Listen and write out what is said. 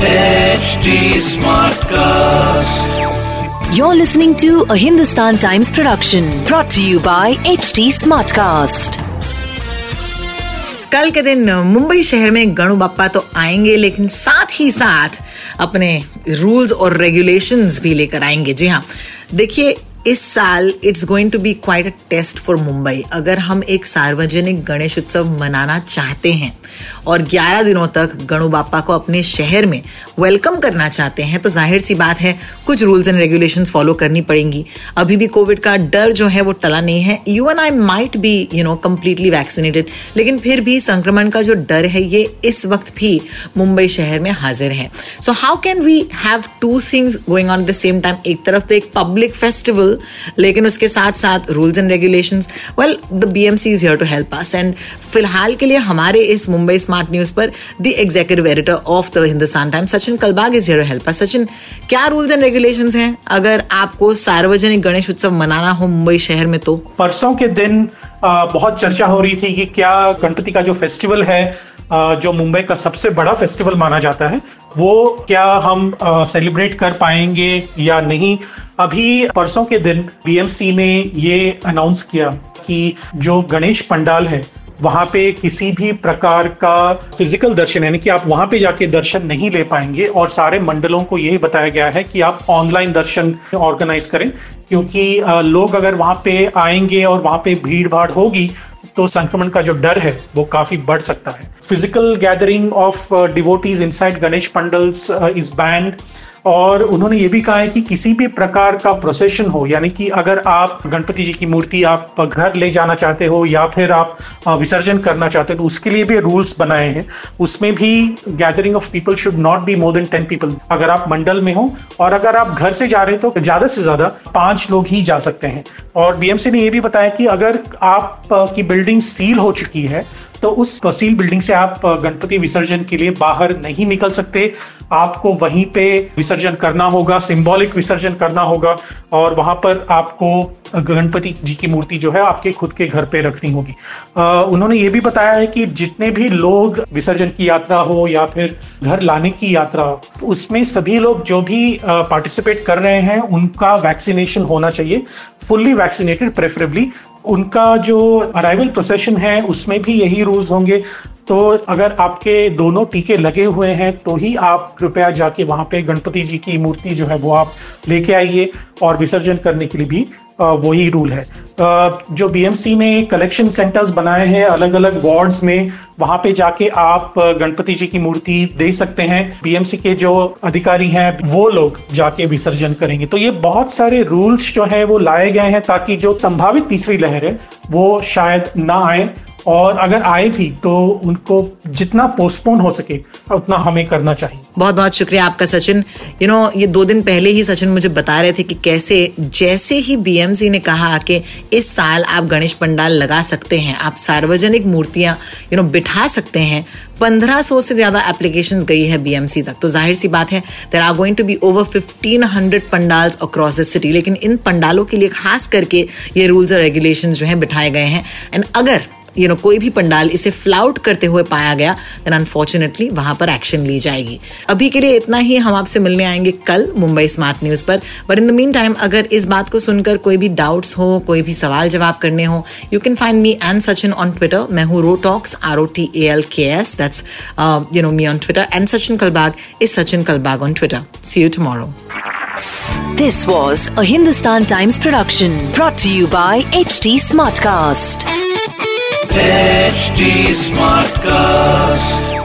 HD Smartcast. You're listening to a Hindustan Times production brought to you by HT Smartcast. कल के दिन मुंबई शहर में गणु बाप्पा तो आएँगे, लेकिन साथ ही साथ अपने रूल्स और रेगुलेशंस भी लेकर आएँगे जी हाँ देखिए, इस साल it's going to be quite a test for Mumbai अगर हम एक सार्वजनिक गणेश उत्सव मनाना चाहते हैं और 11 दिनों तक गणु बापा को अपने शहर में वेलकम करना चाहते हैं तो ज़ाहिर सी बात है, कुछ रूल्स एंड रेगुलेशंस फॉलो करनी पड़ेंगी। अभी भी कोविड का डर जो है, वो टला नहीं है। You and I might be you know completely vaccinated लेकिन फिर भी संक्रमण का जो डर है, ये इस वक्त भी मुंबई शहर में हाजिर है। So how can we have two things going on the same time एक तरफ़ तो एक पब्लिक फेस्टिवल लेकिन उसके साथ साथ rules and regulations well the B M C is here to help us and फ़िलहाल के लिए हमारे इस मुंबई स्मार्ट न्यूज़ पर the executive editor of the Hindustan Times Sachin Kalbag is help us Sachin क्या रूल्स एंड रेगुलेशंस हैं? अगर आपको सार्वजनिक गणेश उत्सव मनाना हो मुंबई शहर में तो? परसों के दिन बहुत चर्चा हो रही थी कि क्या गणपति का जो फेस्टिवल है जो मुंबई का सबसे बड़ा फेस्टिवल माना जाता है, वो क्या हम सेलिब्रेट कर पाएँगे या नहीं? अभी परसों के दिन बीएमसी ने ये अनाउंस किया कि जो गणेश पंडाल है वहाँ पे किसी भी प्रकार का फ़िज़िकल दर्शन, यानी कि आप वहाँ पे जाके दर्शन नहीं ले पाएँगे। और सारे मंडलों को यही बताया गया है कि आप ऑनलाइन दर्शन ऑर्गेनाइज करें, क्योंकि लोग अगर वहाँ पे आएँगे और वहाँ पे भीड़ भाड़ होगी तो संक्रमण का जो डर है, वो काफ़ी बढ़ सकता है। Physical gathering of devotees inside Ganesh pandals is banned और उन्होंने ये भी कहा है कि किसी भी प्रकार का प्रोसेशन हो, यानी कि अगर आप गणपति जी की मूर्ति आप घर ले जाना चाहते हो या फिर आप विसर्जन करना चाहते हो तो उसके लिए भी रूल्स बनाए हैं। उसमें भी gathering of people should not be more than ten people अगर आप मंडल में हो और अगर आप घर से जा रहे हो तो ज़्यादा से ज़्यादा पाँच लोग ही जा सकते हैं। और बीएमसी ने यह भी बताया कि अगर आप की बिल्डिंग सील हो चुकी है तो उस सील बिल्डिंग से आप गणपति विसर्जन के लिए बाहर नहीं निकल सकते। आपको वहीं पे विसर्जन करना होगा सिंबॉलिक विसर्जन करना होगा और वहाँ पर आपको गणपति जी की मूर्ति जो है आपके खुद के घर पे रखनी होगी। उन्होंने ये भी बताया है कि जितने भी लोग विसर्जन की यात्रा हो या फिर घर लाने की यात्रा हो, उसमें सभी लोग जो भी पार्टिसिपेट कर रहे हैं, उनका वैक्सीनेशन होना चाहिए फुल्ली वैक्सीनेटेड प्रेफरेबली उनका जो अराइवल प्रोसेशन है, उसमें भी यही रूल्स होंगे। तो अगर आपके दोनों टीके लगे हुए हैं तो ही आप कृपया जाके वहाँ पे गणपति जी की मूर्ति जो है, वो आप लेके आइए और विसर्जन करने के लिए भी वही रूल है। जो बीएमसी ने कलेक्शन सेंटर्स बनाए हैं अलग अलग वार्ड्स में, वहाँ पे जाके आप गणपति जी की मूर्ति दे सकते हैं। बीएमसी के जो अधिकारी हैं, वो लोग जाके विसर्जन करेंगे। तो ये बहुत सारे रूल्स जो हैं, वो लाए गए हैं ताकि जो संभावित तीसरी लहर है, वो शायद ना आए। और अगर आए भी तो उनको जितना पोस्टपोन हो सके, उतना हमें करना चाहिए। बहुत बहुत शुक्रिया आपका, सचिन। यू नो ये दो दिन पहले ही सचिन मुझे बता रहे थे कि कैसे, जैसे ही बीएमसी ने कहा कि इस साल आप गणेश पंडाल लगा सकते हैं, आप सार्वजनिक मूर्तियाँ यू नो बिठा सकते हैं। पंद्रह सौ से ज़्यादा एप्लीकेशन गई है बीएमसी तक। तो ज़ाहिर सी बात है there are going to be over fifteen hundred pandals across the city लेकिन इन पंडालों के लिए खास करके ये रूल्स और रेगुलेशन जो है बिठाए गए हैं। एंड अगर यू नो कोई भी पंडाल इसे फ्लाउट करते हुए पाया गया देन अनफॉर्चुनेटली वहाँ पर एक्शन ली जाएगी। अभी के लिए इतना ही, हम आपसे मिलने आएँगे कल मुंबई स्मार्ट न्यूज़ पर। But in the mean time अगर इस बात को सुनकर कोई भी डाउट्स हो, कोई भी सवाल जवाब करने हो you can find me and Sachin on Twitter मैं हूँ ro talks R O T A L K S that's you know me on Twitter and Sachin Kalbag is Sachin Kalbag on Twitter see you tomorrow This was a Hindustan Times production, brought to you by HT Smartcast. HT Smartcast.